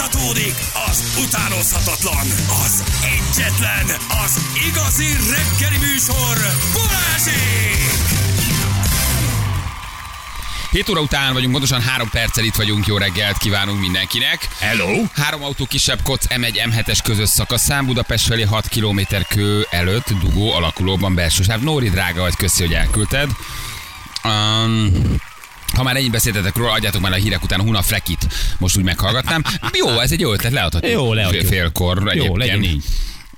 Folytatódik az utánozhatatlan, az egyetlen, az igazi reggeli műsor, Balázsék! 7 óra után vagyunk, pontosan 3 perccel itt vagyunk, jó reggelt kívánunk mindenkinek. Hello! Három autó kisebb koc M1 M7-es közös szakaszán, Budapest felé 6 km kő előtt, dugó alakulóban belső sáv. Nóri drága vagy, köszi, hogy elküldted. Um, ha már ennyit beszéltetek róla, adjátok már a hírek után a Huna Frekit. Most úgy meghallgatnám. Jó, ez egy jó ötlet, leadhatjuk. Jó, leadjuk. Félkor Jó, egyébként. legyen így.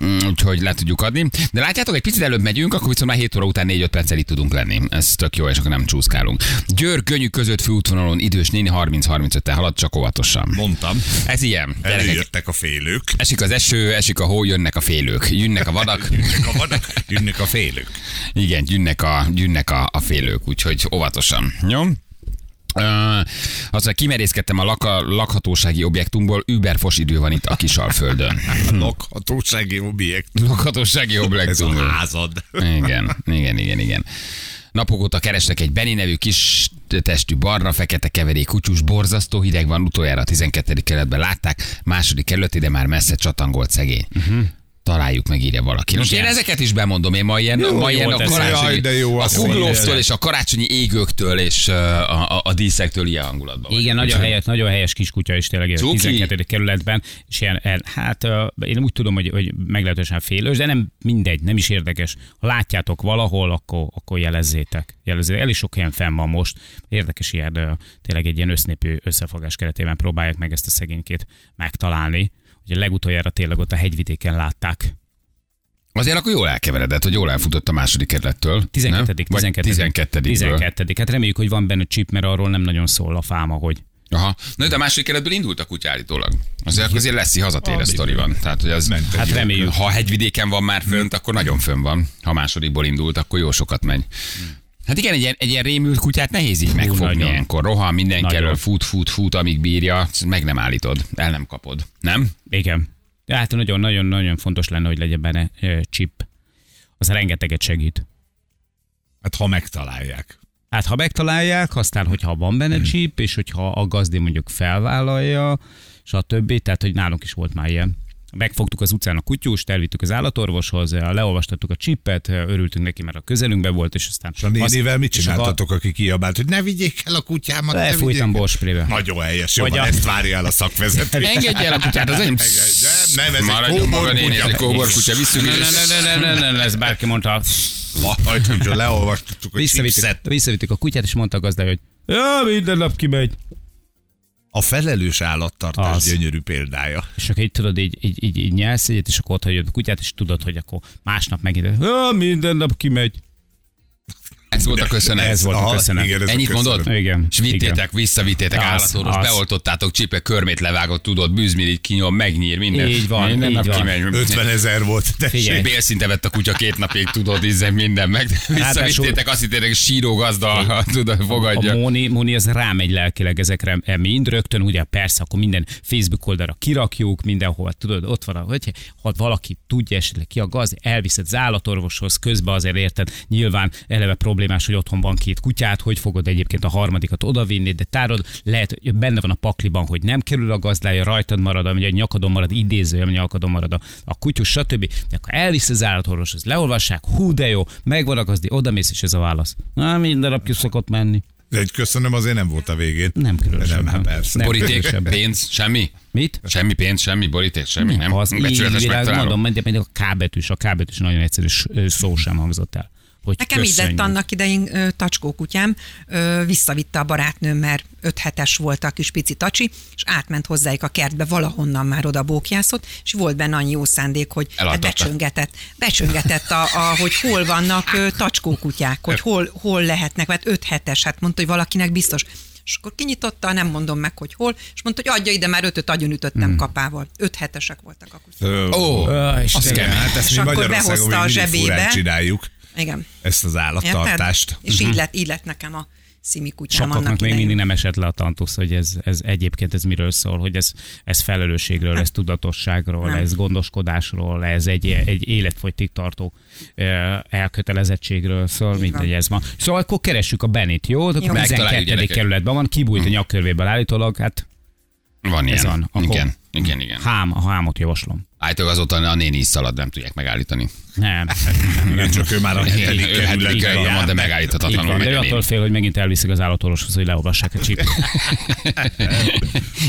Mm, Úgyhogy le tudjuk adni. De látjátok, egy picit előbb megyünk, akkor viszont már 7 óra után 4-5 perccel itt tudunk lenni. Ez tök jó, és akkor nem csúszkálunk. Győr Gönyű között főútvonalon idős néni 30-35-tel halad, csak óvatosan. Mondtam. Ez ilyen. Gyerekek, Előjöttek a félők. esik az eső, esik a hó, jönnek a félők. Jönnek a vadak. Jönnek a vadak, jönnek a félők. Igen, gyűnnek a, gyűnnek a, a félők, úgyhogy óvatosan. Jó? Uh, mondja, kimerészkedtem a laka, lakhatósági objektumból, überfos idő van itt a Kisalföldön. Lakhatósági objekt. Lakhatósági Ez a objektum. házad. Igen, igen, igen, igen. Napok óta keresnek egy Beni nevű kis testű barna, fekete keverék kutyus, borzasztó hideg van, utoljára a 12. kerületben látták, második kerületi, de már messze csatangolt szegény. Uh-huh. Találjuk meg, írja valaki. Most én ezeket is bemondom, én ma ilyen, Jó, ma ilyen a karácsonyi, Jaj, jó, a mondja. és a karácsonyi égőktől és a, a, a díszektől ilyen hangulatban. vagyok. Igen, nagyon helyes, nagyon helyes kiskutya is tényleg a Cuki. 12. kerületben, és ilyen, hát én úgy tudom, hogy, hogy meglehetősen félős, de nem mindegy, nem is érdekes. Ha látjátok valahol, akkor, akkor jelezzétek. jelezzétek. El is sok helyen fenn van most. Érdekes ilyen, tényleg egy ilyen össznépű összefogás keretében próbálják meg ezt a szegénykét megtalálni. Ugye legutoljára tényleg ott a hegyvidéken látták. Azért akkor jól elkeveredett, hogy jól elfutott a második kerülettől. 12. nem? Vagy 12. 12. 12. Hát reméljük, hogy van benne chip, mert arról nem nagyon szól a fáma, hogy Aha. Na, de a második keretből indult a kutya állítólag. Azért, azért lesz hazatér Ah, sztori van. Tehát, hogy az, Ment Hát reméljük. ha hegyvidéken van már fönt, akkor nagyon fönn van. Ha másodikból indult, akkor jó sokat megy. Hát igen, egy ilyen, egy ilyen rémült kutyát nehéz így megfogni nagyon. ilyenkor. Rohan mindenki elől, fut, fut, fut, amíg bírja, meg nem állítod, el nem kapod. Nem? Igen. De hát nagyon-nagyon-nagyon fontos lenne, hogy legyen benne ö, chip. Az rengeteget segít. Hát ha megtalálják. Hát ha megtalálják, aztán, hogyha van benne chip, és hogyha a gazdi mondjuk felvállalja, stb. Tehát, hogy nálunk is volt már ilyen. Megfogtuk az utcán a kutyust, elvittük az állatorvoshoz, leolvastattuk a csipet, örültünk neki, mert a közelünkben volt, és aztán... És a nénével mit csináltatok, aki kiabált, hogy ne vigyék el a kutyámat? Lefújtam borsprébe. Nagyon helyes, jó, a- ezt várja el a szakvezető. Engedj el a kutyát, az enyém. Nem, nem, ez egy kóbor ez egy kutya. kóbor kutya, visszük Ne, is. ne, ne, ne, ne, ne, ne, ez bárki mondta. Majd, hogy leolvastuk a Visszavittük, a kutyát, és mondta a gazda, hogy ja, minden nap kimegy. A felelős állattartás Az. gyönyörű példája. És akkor így tudod, így, így, így, így nyelsz egyet, és akkor ott hagyod a kutyát, és tudod, hogy akkor másnap megint, minden nap kimegy. Ez volt a köszönet. Ez volt a köszönet. igen, ez a Ennyit köszönet. mondod? Igen. És vittétek, visszavittétek állatorvos, beoltottátok csipe, körmét levágott, tudod, bűzmirit kinyom, megnyír, minden. Így van, minden így nap van. kimegy. 50 ezer volt, tessék. Bélszinte vett a kutya két napig, tudod, izzen minden meg. Visszavittétek, azt hittétek, síró gazda, tudod, A fogadja. Móni, Móni az rámegy lelkileg ezekre e, mind rögtön, ugye persze, akkor minden Facebook oldalra kirakjuk, mindenhol, tudod, ott van, a, hogy ha valaki tudja esetleg ki a gaz, elviszed az állatorvoshoz, közben azért érted, nyilván eleve problémás, hogy otthon van két kutyát, hogy fogod egyébként a harmadikat odavinni, de tárod, lehet, hogy benne van a pakliban, hogy nem kerül a gazdája, rajtad marad, ami a nyakadon marad, idéző, a nyakadon marad a, a kutyus, stb. De akkor elvisz az állatorvoshoz, leolvassák, hú de jó, megvan a gazdi, odamész, és ez a válasz. Na, minden nap ki szokott menni. De egy köszönöm azért nem volt a végén. Nem különösebben. Nem, hát persze. Nem. Boríték, különösebben. pénz, semmi? Mit? Semmi pénz, semmi boríték, semmi, nem? Az Becsületes így világ, mondom, mert a K betűs, a K betűs nagyon egyszerű szó sem hangzott el. Hogy Nekem így köszönjük. lett annak idején ö, tacskó kutyám, ö, visszavitte a barátnőm, mert öt hetes volt a kis pici tacsi, és átment hozzájuk a kertbe, valahonnan már oda bókjászott, és volt benne annyi jó szándék, hogy hát becsöngetett, becsöngetett, a, a, hogy hol vannak ö, tacskó kutyák, hogy hol, hol lehetnek, mert öt hetes, hát mondta, hogy valakinek biztos. És akkor kinyitotta, nem mondom meg, hogy hol, és mondta, hogy adja ide, már ötöt agyonütöttem hmm. kapával. Öt hetesek voltak a kutyák. Ó, Ö, és az tényleg. kemény. Hát ezt És mi akkor behozta a zsebébe. csináljuk, Igen. ezt az állattartást. Érted? És így lett, így lett nekem a szimi kutyám Sokaknak annak még idején. mindig nem esett le a tantusz, hogy ez, ez egyébként ez miről szól, hogy ez, ez felelősségről, ez tudatosságról, Nem. ez gondoskodásról, ez egy, egy életfogytig tartó elkötelezettségről szól, hogy ez van. Szóval akkor keressük a Benit, jó? Jó. a Megtaláljuk, 12. gyerekek. kerületben van, kibújt a nyakkörvéből állítólag, hát Van ez ilyen. van. Akkor Igen. Igen, igen. Hám, a hámot javaslom. Állítólag azóta a néni is szalad, nem tudják megállítani. Nem. Igen, csak ő már a hetedik hát jár. van, de megállíthatatlanul megy de ő attól fél, hogy megint elviszik az állatorvoshoz, hogy leolvassák a csípőt.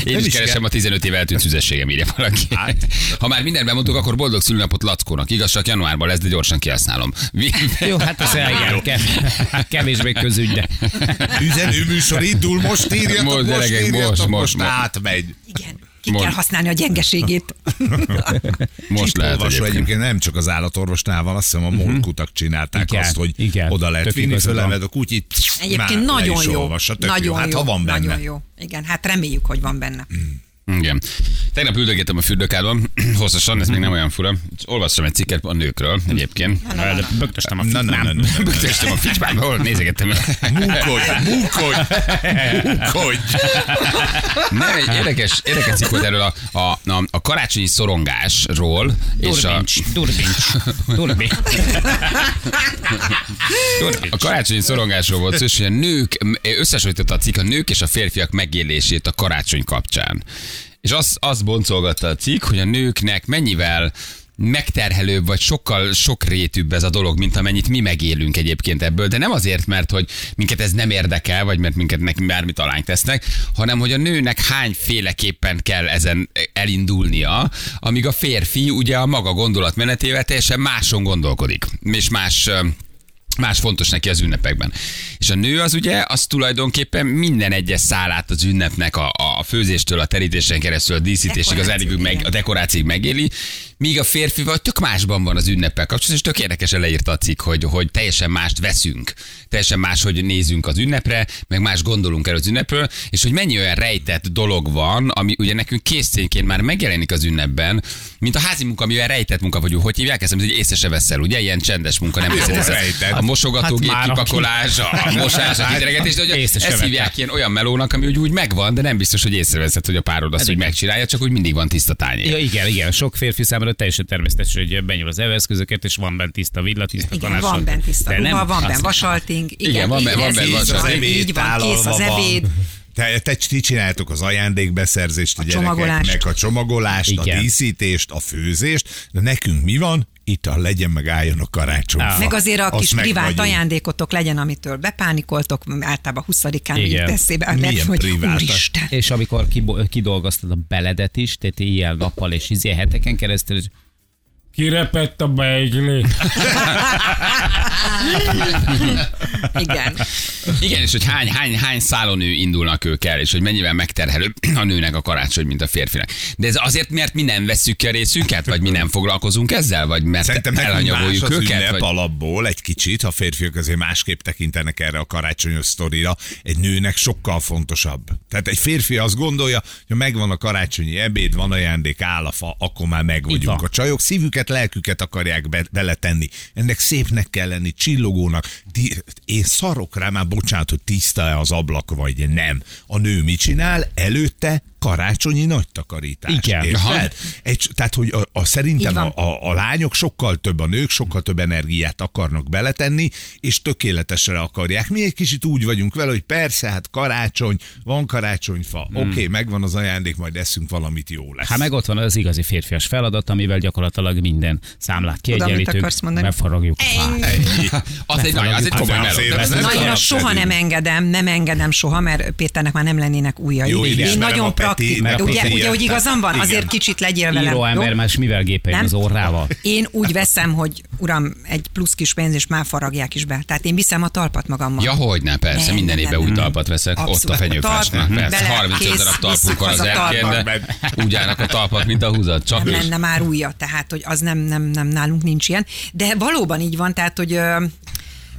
Én is is keresem kell. a 15 év eltűnt szüzességem, írja valaki. Ha már mindent bemondtuk, akkor boldog szülőnapot Lackónak. Igaz, csak januárban lesz, de gyorsan kihasználom. Jó, hát ez igen, kev- kevésbé közügy, de Üzenő műsor indul, most írjatok, Most, most, gyerekek, írjatok, most, most, most, most. átmegy. Igen. Ki Mond. kell használni a gyengeségét. Most lehet Olvasó egyébként. egyébként nem csak az állatorvosnál van, azt hiszem a morkutak csinálták Igen, azt, hogy igen. oda lehet Tök vinni, föleled a kutyit, már Egyébként le nagyon is jó. olvassa, tök nagyon jó. Hát ha van benne. Nagyon jó. Igen, hát reméljük, hogy van benne. Igen. Tegnap üldögéltem a fürdőkádban, hosszasan, ez még nem olyan fura. Olvastam egy cikket a nőkről egyébként. bögtöstem a na. Bögtestem a ficsmába, hol nézegettem. Munkodj, munkodj, munkodj. Nem, egy érdekes, érdekes cikk volt erről a, a, a, a karácsonyi szorongásról. És a, Durbincs, durbincs, durbincs. a karácsonyi szorongásról volt szó, és hogy a nők, összehasonlította a cikk a nők és a férfiak megélését a karácsony kapcsán. És azt, azt boncolgatta a cikk, hogy a nőknek mennyivel megterhelőbb, vagy sokkal sokrétűbb ez a dolog, mint amennyit mi megélünk egyébként ebből, de nem azért, mert hogy minket ez nem érdekel, vagy mert minket nekünk bármit alány tesznek, hanem hogy a nőnek hányféleképpen kell ezen elindulnia, amíg a férfi ugye a maga gondolatmenetével teljesen máson gondolkodik, és más más fontos neki az ünnepekben. És a nő az ugye, az tulajdonképpen minden egyes szálát az ünnepnek a, a főzéstől, a terítésen keresztül, a díszítésig, az eligük meg, a dekorációig megéli, míg a férfi vagy tök másban van az ünneppel kapcsolatban, és tök érdekesen leírta a cikk, hogy, hogy teljesen mást veszünk, teljesen más, hogy nézünk az ünnepre, meg más gondolunk el az ünnepről, és hogy mennyi olyan rejtett dolog van, ami ugye nekünk készcénként már megjelenik az ünnepben, mint a házi munka, amivel rejtett munka vagyunk, hogy hívják ezt, hogy észre se veszel, ugye? Ilyen csendes munka, nem hiszed, ez rejtett. a mosogatógép Hát már aki- kipakolás, a mosás, a kiteregetés, de hogy Észre ezt hívják ilyen olyan melónak, ami úgy, úgy megvan, de nem biztos, hogy észreveszed, hogy a párod azt, hogy megcsinálja, csak úgy mindig van tiszta tányér. Ja, igen, igen. Sok férfi számára teljesen természetes, hogy benyúl az eveszközöket, és van benne tiszta villa, tiszta Igen, van benne tiszta ruha, van benne vasalting. Igen, Igen, van így vasalting. Így van, kész az ebéd. Te, te, ti csináljátok az ajándékbeszerzést a, A gyerekeknek, a csomagolást, Igen. a díszítést, a főzést, de nekünk mi van? Itt a legyen meg álljon a karácsonyfa. Á. Meg azért a Azt kis privát vagyunk. ajándékotok legyen, amitől bepánikoltok, általában 20-án Igen. jut eszébe, mert hogy privát? úristen. És amikor kidolgoztad a beledet is, tehát ilyen nappal és izé heteken keresztül, kirepett a beigli. Igen. Igen, és hogy hány, hány, hány szálonő indulnak ők el, és hogy mennyivel megterhelő a nőnek a karácsony, mint a férfinak. De ez azért, mert mi nem vesszük ki a részünket, vagy mi nem foglalkozunk ezzel, vagy mert Szerintem más elhanyagoljuk az őket? Vagy... alapból egy kicsit, a férfiak azért másképp tekintenek erre a karácsonyos sztorira, egy nőnek sokkal fontosabb. Tehát egy férfi azt gondolja, hogy megvan a karácsonyi ebéd, van ajándék, áll a fa, akkor már meg Így vagyunk. van. A csajok szívüket, lelküket akarják be, beletenni. Ennek szépnek kell lenni, csillogónak. Ti, én szarok rá már, bocsánat, hogy tiszta-e az ablak, vagy nem. A nő mit csinál? Előtte karácsonyi nagy takarítás. Igen. Érted? Egy, tehát, hogy a, a szerintem a, a, a lányok sokkal több, a nők sokkal több energiát akarnak beletenni, és tökéletesre akarják. Mi egy kicsit úgy vagyunk vele, hogy persze, hát karácsony, van karácsonyfa, hmm. oké, okay, megvan az ajándék, majd eszünk valamit, jó lesz. Hát meg ott van az igazi férfias feladat, amivel gyakorlatilag minden számlát kiegyenlítünk, akarsz mondani? befaragjuk a fát. Az egy, nagy, az egy komoly meló. ez nem Na, én kell azt soha nem engedem, nem engedem soha, mert Péternek már nem lennének ujjai. Jó, én nagyon Peti- praktikus. mert Ugye, Peti ugye, hogy igazam van? Igen. Azért kicsit legyél velem. Író ember más mivel gépelj Nem? az orrával? Én úgy veszem, hogy uram, egy plusz kis pénz, és már faragják is be. Tehát én viszem a talpat magammal. Ja, hogy ne, persze, Nem, minden évben új talpat veszek, ott Abszolút. a fenyőfásnak, persze, bele, 35 kész, darab talpunk van az erkén, úgy állnak a talpak, mint a húzat, csak nem lenne már újja, tehát hogy az nem, nem, nem nálunk nincs ilyen. De valóban így van, tehát hogy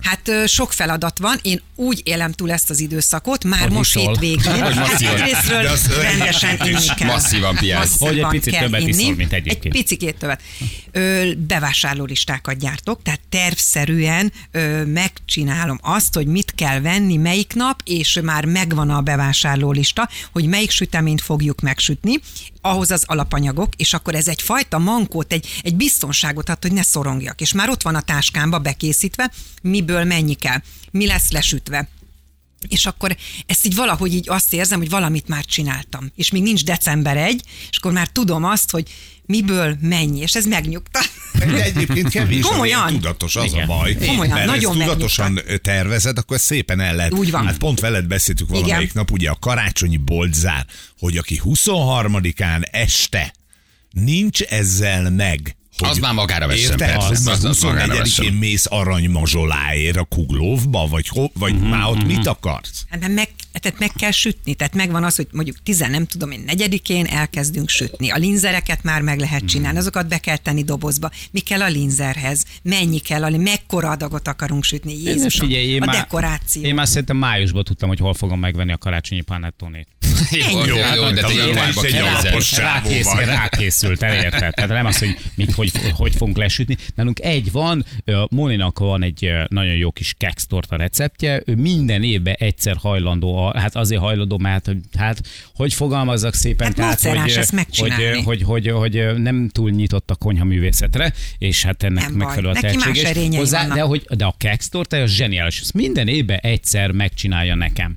Hát sok feladat van, én úgy élem túl ezt az időszakot, már Hogy most hétvégén. Hogy Hát egyrésztről rendesen inni kell. Masszívan. Masszívan Hogy egy picit többet inni. iszol, mint Egy egyébként. picikét többet. Ö, bevásárlólistákat gyártok, tehát tervszerűen ö, megcsinálom azt, hogy mit kell venni melyik nap, és már megvan a bevásárlólista, hogy melyik süteményt fogjuk megsütni, ahhoz az alapanyagok, és akkor ez egy fajta mankót, egy, egy biztonságot ad, hogy ne szorongjak. És már ott van a táskámba bekészítve, miből mennyi kell, mi lesz lesütve és akkor ezt így valahogy így azt érzem, hogy valamit már csináltam. És még nincs december egy, és akkor már tudom azt, hogy miből mennyi, és ez megnyugtat. De egyébként kevés, Komolyan? Tudatos, az Igen. a baj. Komolyan, mert nagyon ezt tudatosan tervezed, akkor ezt szépen el lehet. Úgy van. Hát pont veled beszéltük valamelyik Igen. nap, ugye a karácsonyi boltzár, hogy aki 23-án este nincs ezzel meg, Az már magára vessen, Érted? persze. Az, Az- az magára 24-én vessen. mész aranymazsoláért a Kuglovba, vagy, ho, vagy Mhm, már ott mit akarsz? Hát meg, tehát meg kell sütni, tehát megvan az, hogy mondjuk tizen, nem tudom én, negyedikén elkezdünk sütni. A linzereket már meg lehet csinálni, azokat be kell tenni dobozba. Mi kell a linzerhez? Mennyi kell, a, mekkora adagot akarunk sütni? Jézusom, Figyelj, én a már, dekoráció. Én már szerintem májusban tudtam, hogy hol fogom megvenni a karácsonyi panettonét. Jó, jó, jó, de te alapos csávó Rákész, vagy. rákészült, elérted. Tehát nem az, hogy mit, hogy, hogy fogunk lesütni. Nálunk egy van, Moninak van egy nagyon jó kis keksztorta receptje, ő minden évben egyszer hajlandó, hát azért hajlandó, mert hát hogy fogalmazzak szépen, Hát tehát, hogy, hogy, hogy, hogy, hogy, hogy nem túl nyitott a konyha művészetre, és hát ennek Nem megfelelő a Neki más tehetséges. Hozzá, vannak. de, hogy, de a keksztorta az zseniális, ezt minden évben egyszer megcsinálja nekem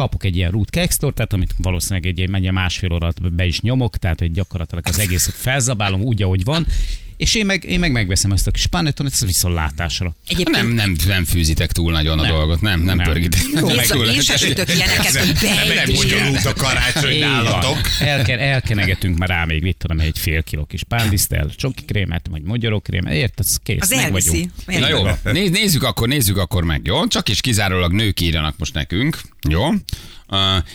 kapok egy ilyen root keksztortát, amit valószínűleg egy egy másfél órát be is nyomok, tehát egy gyakorlatilag az egészet felzabálom úgy, ahogy van, és én meg, én meg megveszem ezt a kis panettonot, ezt viszontlátásra. Egyébként Nem, nem, nem fűzitek túl nagyon a Nem. dolgot, nem, nem, Nem. pörgitek. Jézus, én se sütök ilyeneket, hogy Nem beegyünk. bonyolult a karácsony nálatok. Elken, elkenegetünk már rá még, mit tudom, egy fél kiló kis pándisztel, csoki krémet, vagy magyarókrémet, érted, az kész, Az meg elviszi. vagyunk. Na jó, néz, nézzük akkor, nézzük akkor meg, jó? Csak is kizárólag nők írjanak most nekünk, jó?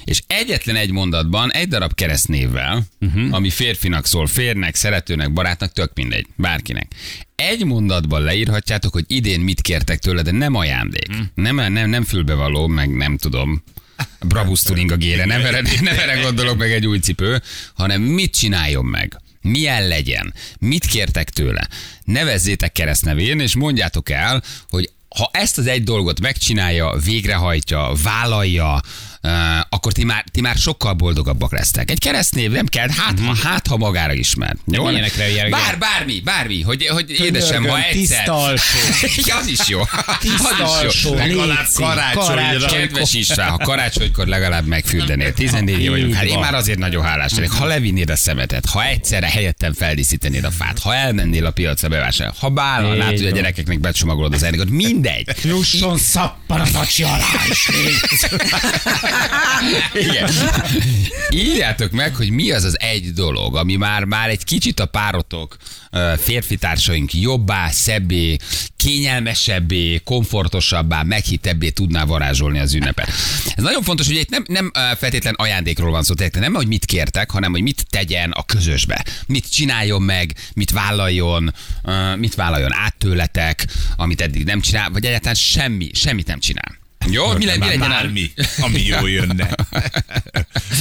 És egyetlen egy mondatban, egy darab keresztnévvel, uh-huh. ami férfinak szól, férnek, szeretőnek, barátnak, tök mindegy, bárkinek. Egy mondatban leírhatjátok, hogy idén mit kértek tőle, de nem ajándék. Uh-huh. Nem, nem, nem fülbevaló, meg nem tudom. Brabus tuning a gére, nem erre, nem erre gondolok meg egy új cipő, hanem mit csináljon meg. Milyen legyen? Mit kértek tőle? Nevezzétek keresztnevén, és mondjátok el, hogy ha ezt az egy dolgot megcsinálja, végrehajtja, vállalja, akkor ti már, ti már sokkal boldogabbak lesztek. Egy keresztnév nem kell, hát, ha, hát ha magára ismer. Jó? ilyenekre. Bár, bármi, bármi, hogy, hogy édesem, ha egyszer. tiszta alsó. az is jó. Jó. alsó, Legalább karácsonyra. Kedves István, ha karácsonykor legalább megfürdenél, 14 év vagyunk, hát én már azért nagyon hálás lennék. Ha levinnéd a szemetet, ha egyszerre helyettem feldíszítenéd a fát, ha elmennél a piacra bevásárolni, ha bállalnád, Így hogy a gyerekeknek becsomagolod az ajándékot, mindegy. Jusson szappan az acsi alá is. Igen. Írjátok meg, hogy mi az az egy dolog, ami már, már egy kicsit a párotok, férfi társaink jobbá, szebbé, kényelmesebbé, komfortosabbá, meghitebbé tudná varázsolni az ünnepet. Ez nagyon fontos, hogy itt nem, nem feltétlen ajándékról van szó, tehát nem, hogy mit kértek, hanem hogy mit tegyen a közösbe. Mit csináljon meg, mit vállaljon, mit vállaljon át tőletek, amit eddig nem csinál, vagy egyáltalán semmi, semmit nem csinál. Jó, mi, le, mi legyen bármi, ami jól jönne.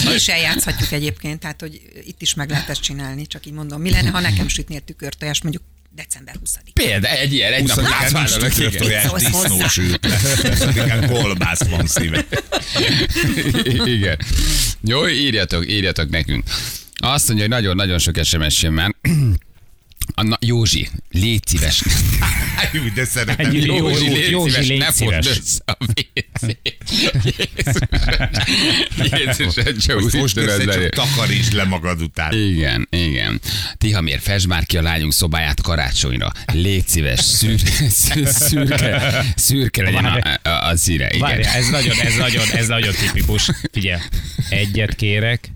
Mi is eljátszhatjuk egyébként, tehát hogy itt is meg lehet ezt csinálni, csak így mondom. Mi lenne, ha nekem sütnél tükörtojás mondjuk december 20 Példa, egy ilyen, egy nap 20-án nincs látványolok, igen. tükörtojás, Mit szólsz hozzá? disznósült. 20-án kolbász van szíve. Igen. Jó, írjatok, írjatok nekünk. Azt mondja, hogy nagyon-nagyon sok SMS jön már. Anna, Józsi, légy szíves. Úgy, de szeretem. Ennyi jó. Józsi, légy Józsi, szíves, légy ne szíves. össze a vécét. Jézus, Jézus, Most, össze csak takarítsd le magad után. Igen, igen. Tihamér, fest már ki a lányunk szobáját karácsonyra. Légy szíves, szür, szür, szürke, szürke legyen a, a, a szíre. Igen. Várjál, ez nagyon, ez nagyon, ez nagyon tipikus. Figyelj, egyet kérek,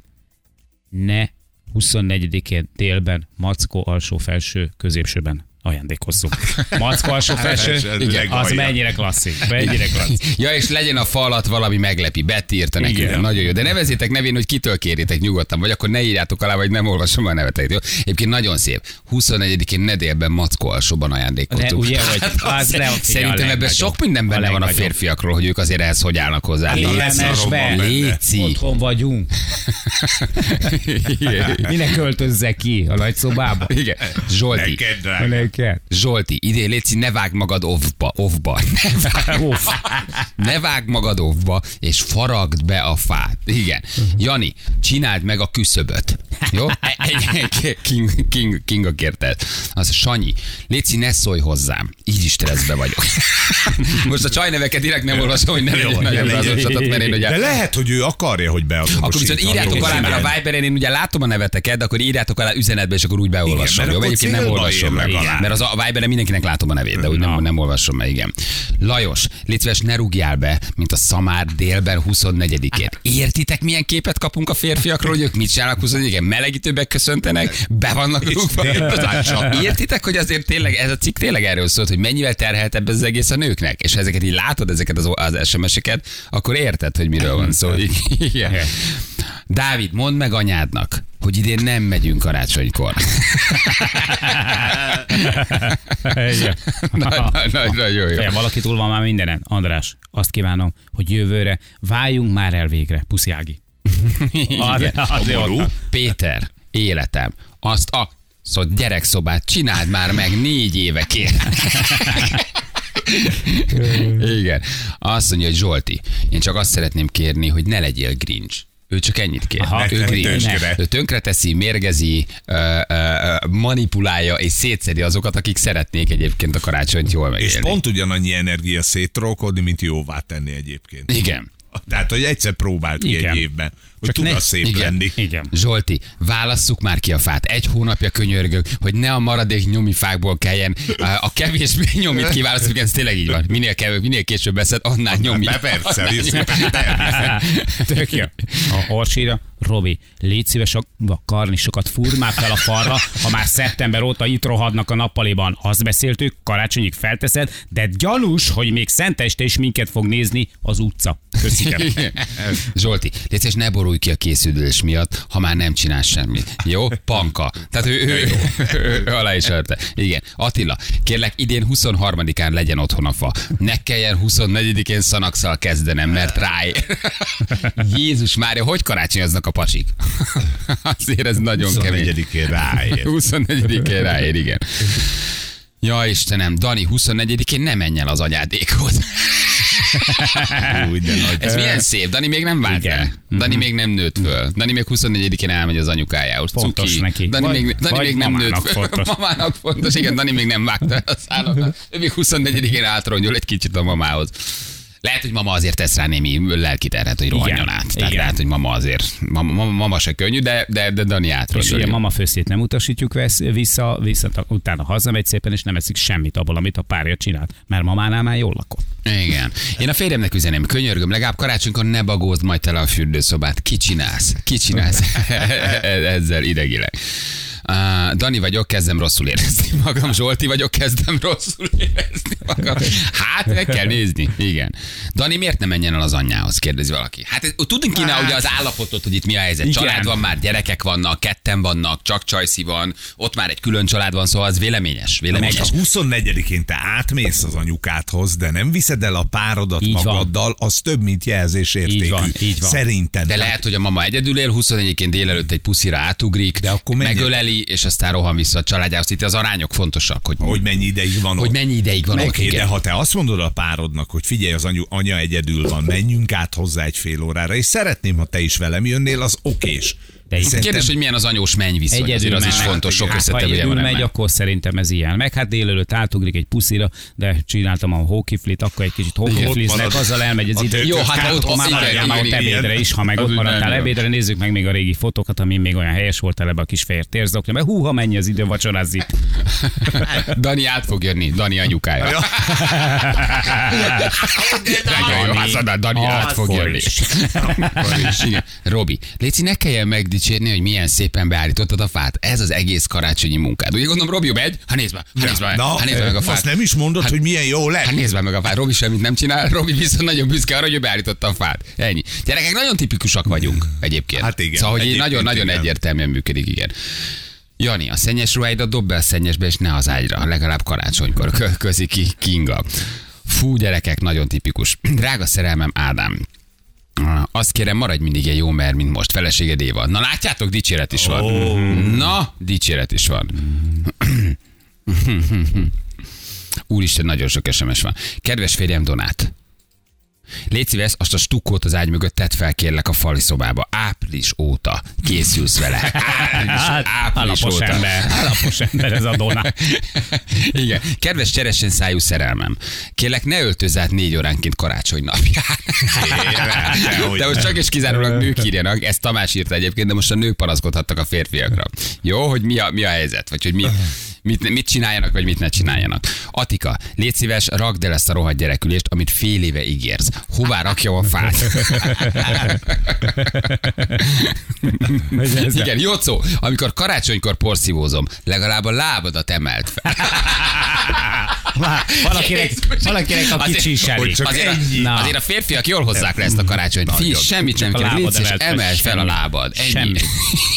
ne 24-én délben Mackó alsó-felső középsőben ajándékozzunk. Mackó alsó-felső, Ez az mennyire klasszik, mennyire klasszik. Ja, és legyen a fa alatt valami meglepi. Betty írta nekünk. Igen. Nagyon jó. De nevezzétek nevén, hogy kitől kéritek nyugodtan, vagy akkor ne írjátok alá, vagy nem olvasom a neveteket. Jó? Egyébként nagyon szép. 24-én ne délben Mackó alsóban De ajándékoztunk. ugye, hogy Hát az nem, figyelj, a Szerintem ebben sok minden benne A van a férfiakról, hogy ők azért ehhez hogy állnak hozzá. Hát Léci. Otthon vagyunk. Minek költözzek ki a nagyszobába? Igen. Zsolti. Neked, Igen. Zsolti, idén létszi, ne vág magad offba, offba. Ne vág, Off. ne vág magad offba, és faragd be a fát. Igen. Jani, csináld meg a küszöböt. Jó? King, King, Kinga kérte. Az Sanyi, létszi, ne szólj hozzám. Így is stresszbe vagyok. Most a csajneveket direkt nem olvasom, hogy ne legyen nagyon beazonosított, mert én ugye De lehet, hogy ő akarja, hogy beazonosítsa. akkor viszont írjátok alá, mert a Viberen én ugye látom a neveteket, akkor írjátok alá üzenetbe, és akkor úgy beolvasom. mert Jó, egyébként nem olvasom meg. legalább. Mert az a Viberen mindenkinek látom a nevét, de úgy nem, nem olvasom meg, igen. Lajos, légy szíves, ne rúgjál be, mint a szamár délben 24-én. Értitek, milyen képet kapunk a férfiakról, hogy ők mit csinálnak 24-én? Melegítőbe köszöntenek, be vannak rúgva. Értitek, hogy azért tényleg ez a cikk tényleg erről szólt, hogy mennyivel terheltebb ez az egész a nőknek? És ha ezeket így látod, ezeket az, az SMS-eket, akkor érted, hogy miről van szó. Igen. Dávid, mondd meg anyádnak, hogy idén nem megyünk karácsonykor. Igen. Nagy, nagy, nagy, nagyon jó. Valaki túl van már mindenen. András, azt kívánom, hogy jövőre váljunk már el végre. Puszi Ági. Az, az jó. Péter, életem, azt a szóval gyerekszobát csináld már meg négy évekért. Igen. Azt mondja, hogy Zsolti, én csak azt szeretném kérni, hogy ne legyél grinch. Ő csak ennyit kér. Aha. ő grinch. tönkre. Ő tönkreteszi, mérgezi, ö, ö, ö, manipulálja és szétszedi azokat, akik szeretnék egyébként a karácsonyt jól megélni. És pont ugyanannyi energia széttrollkodni, mint jóvá tenni egyébként. Igen. Tehát, hogy egyszer próbált ki Igen. egy évben, Csak tud ne- szép Igen. lenni. Igen. Zsolti, válasszuk már ki a fát. Egy hónapja könyörgök, hogy ne a maradék nyomifákból kelljen uh, a kevésbé nyomit kiválasztani. Ez tényleg így van. Minél, kevés, minél később veszed, annál nyomi. Be persze, annál nyomi. Tök jó. A Orsira, Robi, légy szíves a karnisokat fúrd már fel a falra, ha már szeptember óta itt rohadnak a nappaliban. Azt beszéltük, karácsonyig felteszed, de gyanús, hogy még szenteste is minket fog nézni az utca. Köszönöm. Zsolti, légy szíves, ne borulj ki a készülés miatt, ha már nem csinál semmit. Jó? Panka. Tehát ő, ő, ő, ő, alá is örte. Igen. Attila, kérlek, idén 23-án legyen otthon a fa. Ne kelljen 24-én szanakszal kezdenem, mert ráér. Jézus Mária, hogy karácsonyoznak a pasik? Azért ez nagyon kemény. 24-én ráér. 24-én ráér, igen. Ja Istenem, Dani, 24-én ne menj el az anyádékhoz. Úgy, de nagy. Ez milyen szép, Dani még nem vált Igen. fel. Dani még nem nőtt föl. Dani még 24-én elmegy az anyukájához. Fontos Cuki. neki. Dani Vagy- még, Dani vagy még nem nőtt föl. fontos. Mamának fontos, igen, Dani még nem vágta el a szállókat. Ő még 24-én átrongyol egy kicsit a mamához. Lehet, hogy mama azért tesz rá némi lelki terhet, hogy rohanjon át. Tehát Igen. lehet, hogy mama azért, mama, mama, mama se könnyű, de, de, de Dani És átrongyol. ugye mama főszét nem utasítjuk vesz, vissza, vissza, utána hazamegy szépen, és nem eszik semmit abból, amit a párja csinált. Mert mamánál már jól lakott. Igen. Én a férjemnek üzeném, könyörgöm, legalább karácsonykor ne bagózd majd tele a fürdőszobát. Ki csinálsz? Ki csinálsz ezzel idegileg? Uh, Dani vagyok, kezdem rosszul érezni magam. Zsolti vagyok, kezdem rosszul érezni magam. Hát, meg kell nézni. Igen. Dani, miért nem menjen el az anyjához, kérdezi valaki. Hát tudunk kéne ugye az állapotot, hogy itt mi a helyzet. Igen. Család van már, gyerekek vannak, ketten vannak, csak csajszi van, ott már egy külön család van, szóval az véleményes. véleményes. A 24-én te átmész az anyukádhoz, de nem viszed el a párodat Így van. magaddal, az több, mint jelzésértékű. Így van, így van. Szerintem. De lehet, hogy a mama egyedül él, 21-én délelőtt egy puszira átugrik, de akkor menjen. Megöleli, és aztán rohan vissza a családjához. Itt az arányok fontosak, hogy, hogy mennyi ideig van hogy ott. mennyi ideig van. Oké, de ha te azt mondod a párodnak, hogy figyelj, az anyu, anya egyedül van, menjünk át hozzá egy fél órára, és szeretném, ha te is velem jönnél, az okés. De itt Szerintem- Kérdés, hogy milyen az anyós menny viszony, Egyedül azért az is fontos, sok Hát, Ha összetevője egyedül van megy, akkor szerintem ez ilyen. Meg hát délelőtt átugrik egy puszira, de csináltam a hókiflit, akkor egy kicsit hókifliznek, azzal elmegy az A idő. Jó, hát ott- már igen, maradjál ott ebédre is, ha meg ott maradtál ebédre, nézzük meg még a régi fotókat, ami még olyan helyes volt ebbe a kis fehér térzoknya, mert húha mennyi az idő vacsorázni. Dani át fog jönni, Dani anyukája. Dani. hát Dani át fog jönni. Robi, Léci, ne kelljen megdicsérni, hogy milyen szépen beállítottad a fát. Ez az egész karácsonyi munkád. Ugye gondolom, Robi megy? Hát nézd meg, hát nézd Na, hát nézd meg a fát. azt nem is mondod, hogy milyen jó lett. Hát nézd meg, meg a fát. Robi semmit nem csinál, Robi viszont nagyon büszke arra, hogy ő beállította a fát. Ennyi. Gyerekek nagyon tipikusak vagyunk egyébként. Hát igen, Szóval, hogy nagyon-nagyon egyértelműen működik, igen. Jani, a szennyes ruháidat dob be a szennyesbe, és ne az ágyra, legalább karácsonykor Kö- közi ki Kinga. Fú, gyerekek, nagyon tipikus. Drága szerelmem, Ádám. Azt kérem, maradj mindig egy jó mer, mint most. Feleséged Éva. Na látjátok, dicséret is van. Na, dicséret is van. Úristen, nagyon sok SMS van. Kedves férjem Donát, Légy szíves, azt a stukkót az ágy mögött tett fel kérlek a fali szobába. Április óta készülsz vele. Április, Hát, április állapos óta. ember, állapos ember ez a Dona. Igen. Kedves cseresen szájú szerelmem, kérlek ne öltözz át négy óránként karácsony napján. De most csak és kizárólag nők írjanak, ezt Tamás írta egyébként, de most a nők panaszkodhattak a férfiakra. Jó, hogy mi a, mi a helyzet, vagy hogy mi, mit, mit csináljanak, vagy mit ne csináljanak. Atika, légy szíves, rakd el ezt a rohadt gyerekülést, amit fél éve ígérsz. Hová rakjam a fát? Igen, Jocó, amikor karácsonykor porszívózom, legalább a lábadat emelt fel. Valakinek, valakinek a Azért- kicsi is elég. csak Azért, ennyi. a, azért a férfiak jól hozzák le ezt a karácsonyt. Fi, semmit nem a kell, légy szíves, emelt fel, a lábad. Ennyi. Semmi.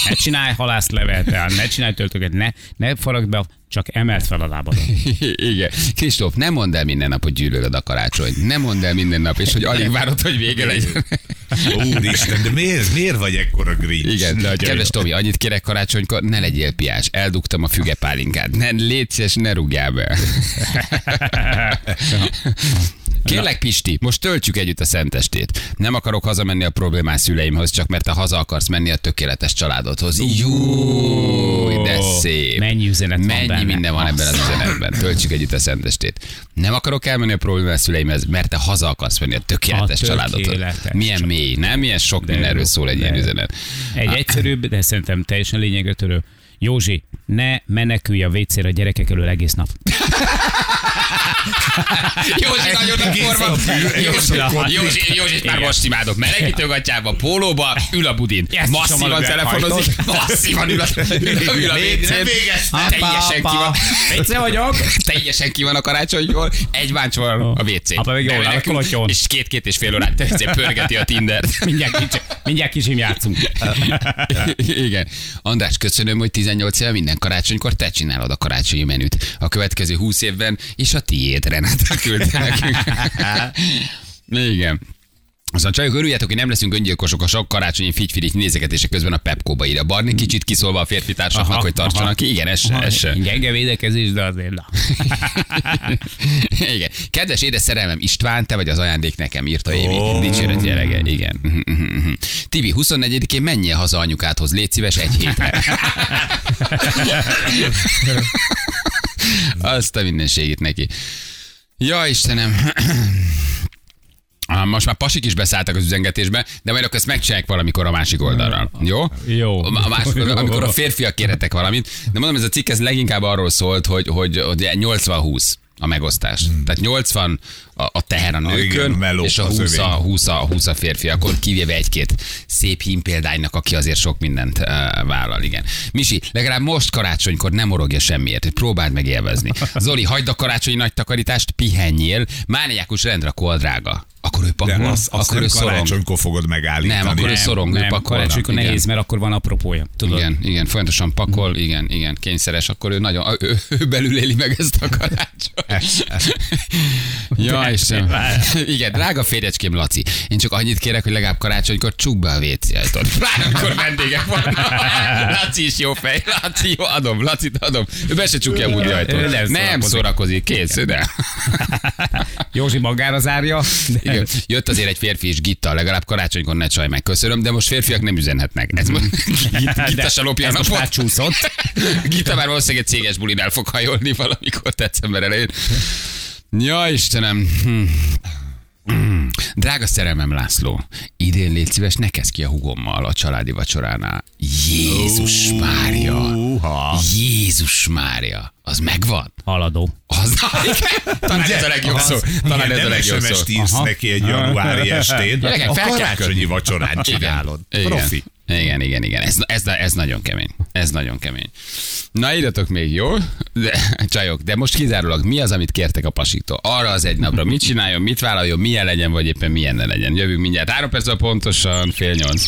Ne csinálj halászlevet el, ne csinálj töltöket, ne, ne faragd be, csak emelt fel a lábadat. Igen. Kristóf, nem mondd el minden nap, hogy gyűlölöd a karácsonyt. Nem mondd el minden nap, és hogy alig várod, hogy vége legyen. Úristen, de miért, miért vagy ekkora grinch? Igen, Nagyon kedves. Tomi, annyit kérek karácsonykor, ne legyél piás. Eldugtam a fügepálinkát. Ne, légy szíves, ne rúgjál be. Kérlek, Pisti, most töltsük együtt a szentestét. Nem akarok hazamenni a problémás szüleimhoz, csak mert te haza akarsz menni a tökéletes családodhoz. Jó, de szép. Mennyi üzenet van Mennyi benne. minden van ebben az üzenetben. Töltsük együtt a szentestét. Nem akarok elmenni a problémás szüleimhez, mert te haza akarsz menni a tökéletes A családodhoz. tökéletes Milyen család. mély, nem? Milyen sok De mindenről jó, szól egy ilyen jó. üzenet. Egy egyszerűbb, de szerintem teljesen lényegre törő. Józsi, ne menekülj a WC-re a gyerekek elől egész nap. Józsi nagyon nagy forma. Józsi, Józsi, már most imádok. Melegítőgatjába, pólóba, ül a budin. Masszívan telefonozik. Masszívan ül a, ül, a Még végeztem. Teljesen ki van. WC vagyok. Teljesen ki van a karácsonykor, egy báncs van a WC. Apa meg jól áll a. És két-két és fél órát pörgeti a Tindert. Mindjárt, kicsi, mindjárt kicsim játszunk. Igen. András, köszönöm, hogy 18 éve minden karácsonykor te csinálod a karácsonyi menüt. A következő 20 évben is a tiéd, Renata küldte nekünk. Igen. Aztán csajok, örüljetek, hogy nem leszünk öngyilkosok a sok karácsonyi figyfigyit nézegetések közben a Pepkóba ide. Barni kicsit kiszólva a férfi társaknak, Aha, hogy tartsanak aha. ki. Igen, ez se, ez. Gyenge védekezés, de azért na. Igen. Kedves édes szerelmem István, te vagy az ajándék nekem, írta Évi. Oh. Dicséret gyerege. Igen. Tibi, 24-én menjél haza anyukádhoz, légy szíves egy hétre. Azt a mindenségét neki. Ja, Istenem. Ah, Most már pasik is beszálltak az üzengetésbe, de majd akkor ezt megcsinálják valamikor a másik oldalról. Jó? Jó. A másik oldalon, amikor a férfiak kérhetek valamit. De mondom, ez a cikk ez leginkább arról szólt, hogy, hogy, hogy 80-20 a megosztás. Tehát 80 a, a teher a igen, nőkön, meló és a az 20 a, övény. 20 a, 20 a férfiakon, kivéve egy-két szép hím példánynak, aki azért sok mindent uh, vállal, igen. Misi, legalább most karácsonykor nem morogja semmiért, hogy próbáld meg élvezni. Zoli, hagyd a karácsonyi nagy takarítást, pihenjél, mániákus rendrakó a drága. Akkor ő De pakol, azt, azt akkor ő nem szorong. karácsonykor fogod megállítani. Nem, akkor ő szorong, ő nem, pakolna. karácsonykor Igen. nehéz, mert akkor van apropója. Tudod? Igen, igen, folyamatosan pakol, igen, igen, kényszeres, akkor ő nagyon, ő, ő belül éli meg ezt a karácsonyt. ja, Istenem. Igen, drága férjecském Laci, én csak annyit kérek, hogy legalább karácsonykor csukd be a WC ajtót. Pláne, amikor vendégek vannak. Laci is jó fej, Laci, jó, adom, Lacit adom. Ő be se csukja a Ő ajtót. nem Nem szórakozik, kész, de. Józsi magára zárja. de- Igen. Jött azért egy férfi és Gitta, legalább karácsonykor ne csalj meg. Köszönöm, de most férfiak nem üzenhetnek. Ez mo- Gitta, Gitta se lopja a most napot. már csúszott. Gita már valószínűleg egy céges bulinál fog hajolni valamikor december elején. Ja, Istenem. Hm. Drága szerelmem László, idén légy szíves, ne kezd ki a hugommal a családi vacsoránál. Jézus Mária! Uha. Jézus Mária! Az megvan? Haladó. Az, igen. Talán ez a legjobb szó. Talán Igen, ez a legjobb szó. Írsz Aha. neki egy januári estén. Gyerekek, A fel kell karácsonyi vacsorán csinálod. Igen. Profi. Igen, igen, igen. Ez, ez, ez nagyon kemény. Ez nagyon kemény. Na, írjatok még, jó? De, csajok, de most kizárólag mi az, amit kértek a pasiktól? Arra az egy napra mit csináljon, mit vállaljon, milyen legyen, vagy éppen milyen ne legyen. Jövünk mindjárt. Három perc pontosan, fél nyolc.